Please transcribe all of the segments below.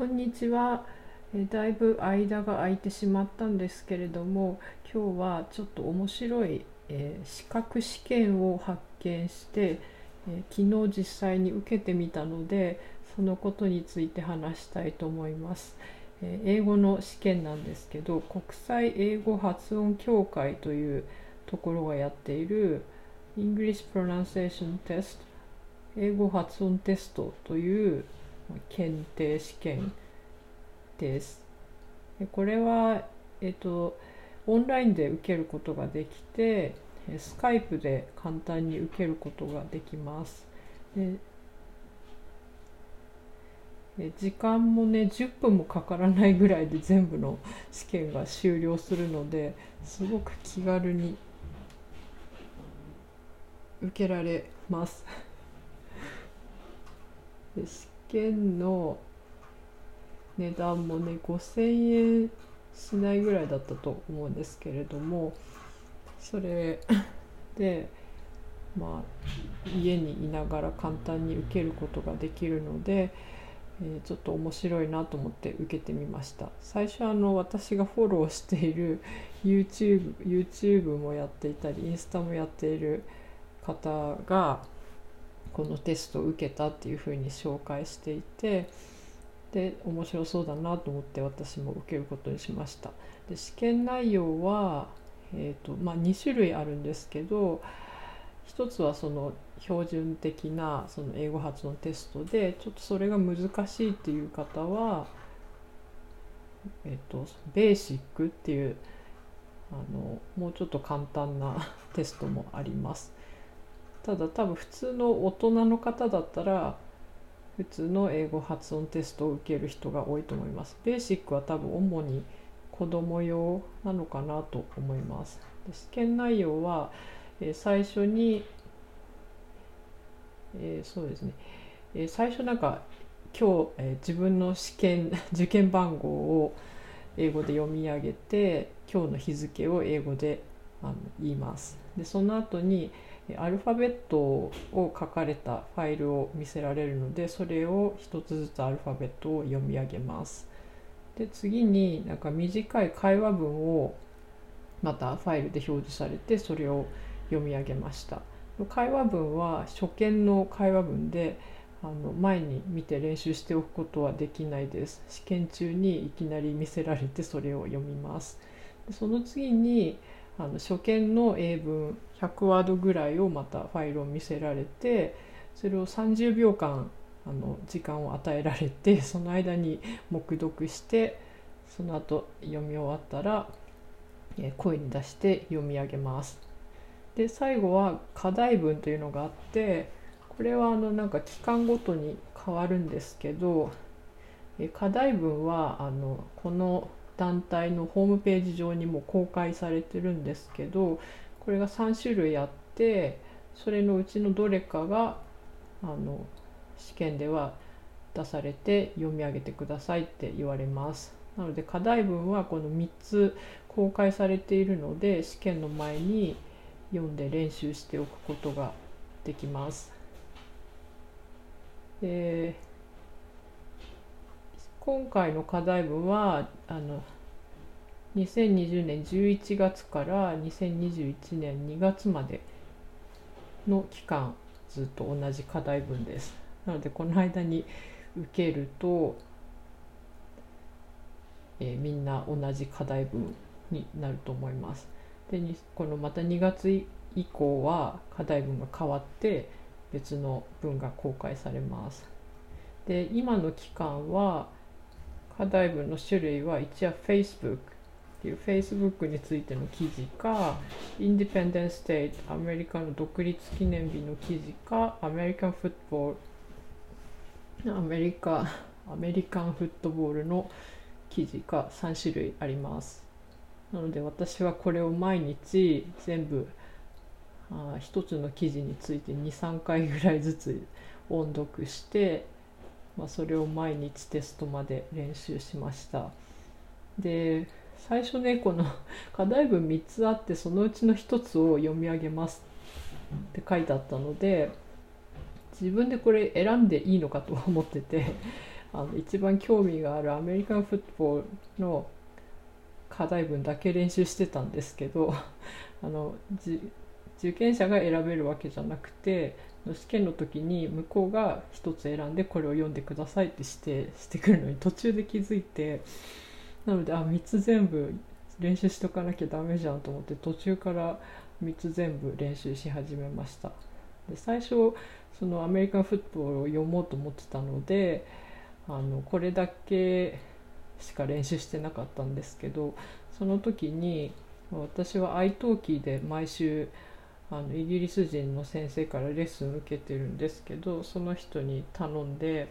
こんにちは。えだいぶ間が空いてしまったんですけれども、今日はちょっと面白い、えー、資格試験を発見して、えー、昨日実際に受けてみたので、そのことについて話したいと思います。えー、英語の試験なんですけど、国際英語発音協会というところがやっている English Pronunciation Test 英語発音テストという検定試験です。これは、えっと、オンラインで受けることができて、スカイプで簡単に受けることができます。で時間もね10分もかからないぐらいで全部の試験が終了するのですごく気軽に受けられます。で試験の値段もね5,000円しないぐらいだったと思うんですけれどもそれ でまあ家にいながら簡単に受けることができるので、えー、ちょっと面白いなと思って受けてみました。最初あの私がフォローしている YouTube, YouTube もやっていたりインスタもやっている方がこのテストを受けたっていうふうに紹介していてで面白そうだなと思って私も受けることにしましたで試験内容は、えーとまあ、2種類あるんですけど一つはその標準的なその英語発音テストでちょっとそれが難しいっていう方は、えーと、ベーシックっていうあのもうちょっと簡単な テストもあります。ただ多分普通の大人の方だったら普通の英語発音テストを受ける人が多いと思います。ベーシックは多分主に子供用なのかなと思います。で試験内容は、えー、最初に、えー、そうですね、えー、最初なんか今日、え自分の試験 受験番号を英語で読み上げて今日の日付を英語であの言います。でその後にアルファベットを書かれたファイルを見せられるのでそれを一つずつアルファベットを読み上げます。で次になんか短い会話文をまたファイルで表示されてそれを読み上げました。会話文は初見の会話文であの前に見て練習しておくことはできないです。試験中にいきなり見せられてそれを読みます。その次にあの初見の英文100ワードぐらいをまたファイルを見せられてそれを30秒間あの時間を与えられてその間に黙読してその後読み終わったら、え声に出して読み上げます。で最後は課題文というのがあってこれはあのなんか期間ごとに変わるんですけど課題文はあのこの団体のホームページ上にも公開されてるんですけどこれが3種類あってそれのうちのどれかがあの試験では出されて読み上げてくださいって言われます。なので課題文はこの3つ公開されているので試験の前に読んで練習しておくことができます。で今回の課題文はあの2020年11月から2021年2月までの期間ずっと同じ課題文です。なのでこの間に受けると、えー、みんな同じ課題文になると思います。でこのまた2月以降は課題文が変わって別の文が公開されます。で今の期間は課題文の種類は一応 Facebook っていう Facebook についての記事かインディペンデンス・テイトアメリカの独立記念日の記事かアメリカンフットボールアメリカアメリカンフットボールの記事か3種類あります。なので私はこれを毎日全部あ1つの記事について23回ぐらいずつ音読してまあ、それを毎日テストまで練習しました。で最初ねこの 課題文3つあってそのうちの1つを読み上げます。って書いてあったので自分でこれ選んでいいのかと思ってて あの一番興味があるアメリカンフットボールの課題文だけ練習してたんですけど あの受験者が選べるわけじゃなくて試験の時に向こうが1つ選んでこれを読んでくださいってしてしてくるのに途中で気づいてなのであ3つ全部練習しとかなきゃダメじゃんと思って途中から3つ全部練習し始めました。で最初そのアメリカンフットボールを読もうと思ってたのであのこれだけしか練習してなかったんですけどその時に私は愛登記で毎週あのイギリス人の先生からレッスン受けてるんですけどその人に頼んで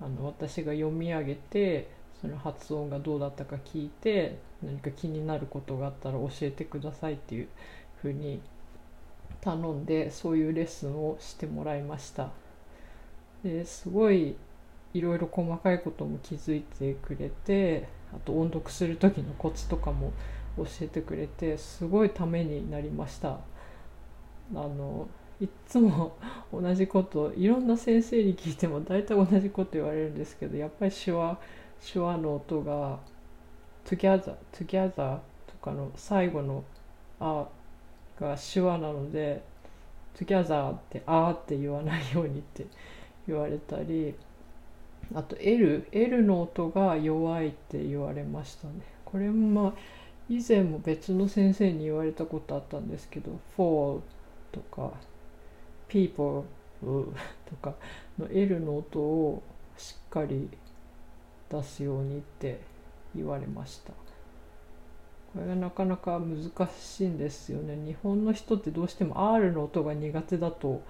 あの私が読み上げてその発音がどうだったか聞いて何か気になることがあったら教えてくださいっていうふうに頼んでそういうレッスンをしてもらいました。ですごいいろいろ細かいことも気づいてくれてあと音読する時のコツとかも教えてくれてすごいためになりました。あのいつも同じこといろんな先生に聞いても大体同じこと言われるんですけどやっぱり手話手話の音が「together」「together」とかの最後の「あ」が手話なので「together」って「あ」って言わないようにって言われたりあと L, L の音が弱いって言われましたね。これもまあ以前も別の先生に言われたことあったんですけど fall とか people とかの L の音をしっかり出すようにって言われました。これがなかなか難しいんですよね。日本の人ってどうしても R の音が苦手だと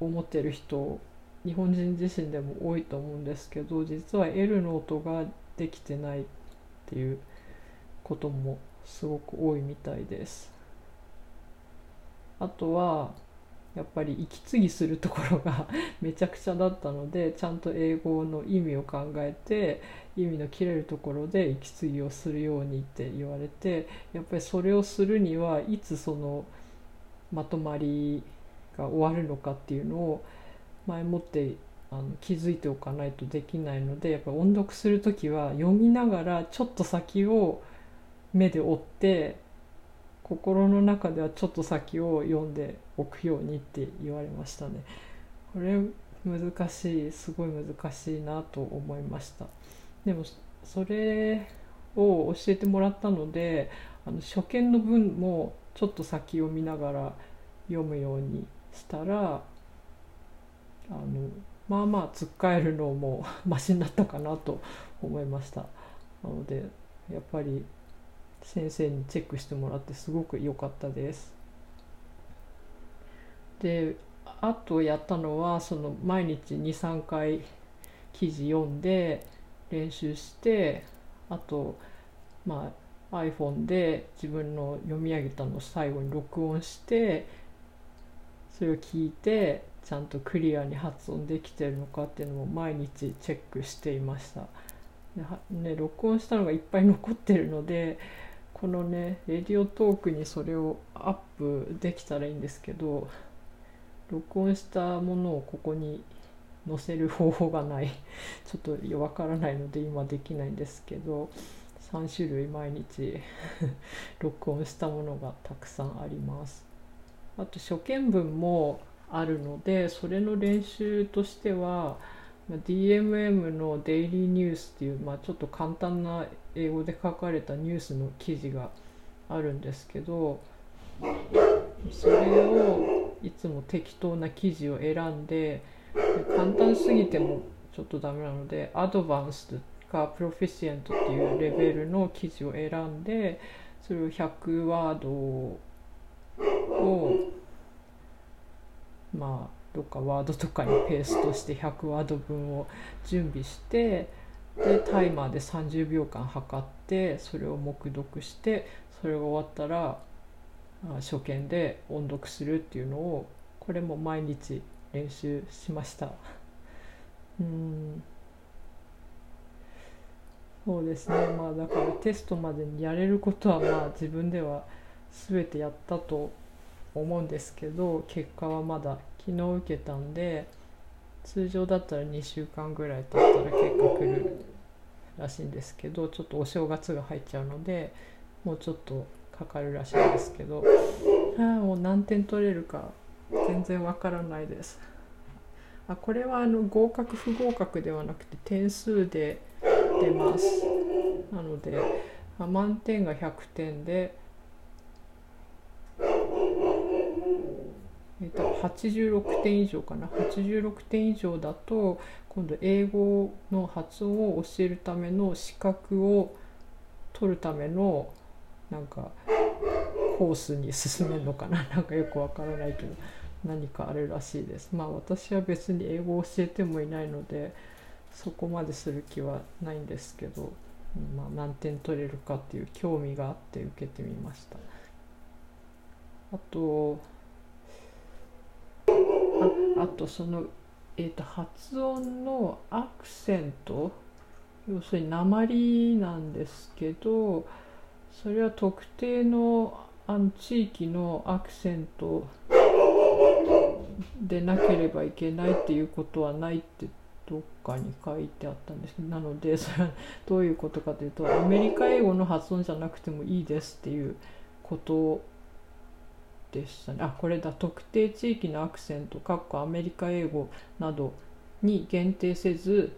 思ってる人日本人自身でも多いと思うんですけど実は L の音ができてないっていうこともすごく多いみたいです。あとはやっぱり息継ぎするところが めちゃくちゃだったのでちゃんと英語の意味を考えて意味の切れるところで息継ぎをするようにって言われてやっぱりそれをするにはいつそのまとまりが終わるのかっていうのを前もってあの気づいておかないとできないのでやっぱ音読する時は読みながらちょっと先を目で追って心の中ではちょっと先を読んでおくようにって言われましたね。これ難しいすごい難しいなと思いましたでもそれを教えてもらったのであの初見の文もちょっと先を見ながら読むようにしたらあのまあまあつっかえるのもマシになったかなと思いましたなのでやっぱり先生にチェックしてもらってすごく良かったです。であとやったのはその毎日23回記事読んで練習してあとまあ iPhone で自分の読み上げたのを最後に録音してそれを聞いてちゃんとクリアに発音できてるのかっていうのも毎日チェックしていました。ね、録音したのがいっぱい残ってるのでこのねレディオトークにそれをアップできたらいいんですけど録音したものをここに載せる方法がない。ちょっとわからないので今できないんですけど3種類毎日 録音したものがたくさんあります。あと初見文もあるのでそれの練習としては DMM のデイリーニュースっていう、まあ、ちょっと簡単な英語で書かれたニュースの記事があるんですけどそれをいつも適当な記事を選んで簡単すぎてもちょっとダメなのでアドバンスかプロフィシエントっていうレベルの記事を選んでそれを100ワードをまあどっかワードとかにペーストして100ワード分を準備してでタイマーで30秒間測ってそれを黙読してそれが終わったら初見で音読するっていうのをこれも毎日練習しました。うん。そうですね。まあだからテストまでにやれることはまあ自分では全てやったと思うんですけど結果はまだ昨日受けたんで通常だったら2週間ぐらい経ったら結果来るらしいんですけどちょっとお正月が入っちゃうのでもうちょっとかかるらしいんですけどあもう何点取れるか全然わからないです。あこれはあの合格不合格ではなくて点数で出ます。なので、満点が100点でえっと、86点以上かな。86点以上だと今度英語の発音を教えるための資格を取るためのなんかコースに進めるのかな。なんかよくわからないけど何かあるらしいです。まあ私は別に英語を教えてもいないのでそこまでする気はないんですけど、まあ、何点取れるかっていう興味があって受けてみました。あとあとその、えーと、発音のアクセント要するに鉛なんですけどそれは特定のあの地域のアクセントでなければいけないっていうことはないってどっかに書いてあったんですけどなのでそれはどういうことかというとアメリカ英語の発音じゃなくてもいいですっていうことでしたね。あこれだ。特定地域のアクセントかっこアメリカ英語などに限定せず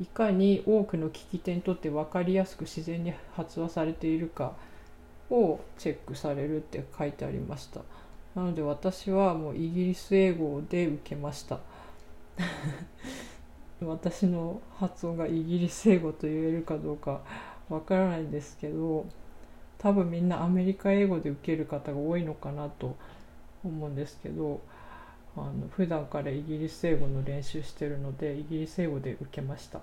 いかに多くの聞き手にとって分かりやすく自然に発話されているかをチェックされるって書いてありました。なので私はもうイギリス英語で受けました。私の発音がイギリス英語と言えるかどうかわからないんですけど多分みんなアメリカ英語で受ける方が多いのかなと思うんですけどあの普段からイギリス英語の練習してるのでイギリス英語で受けました。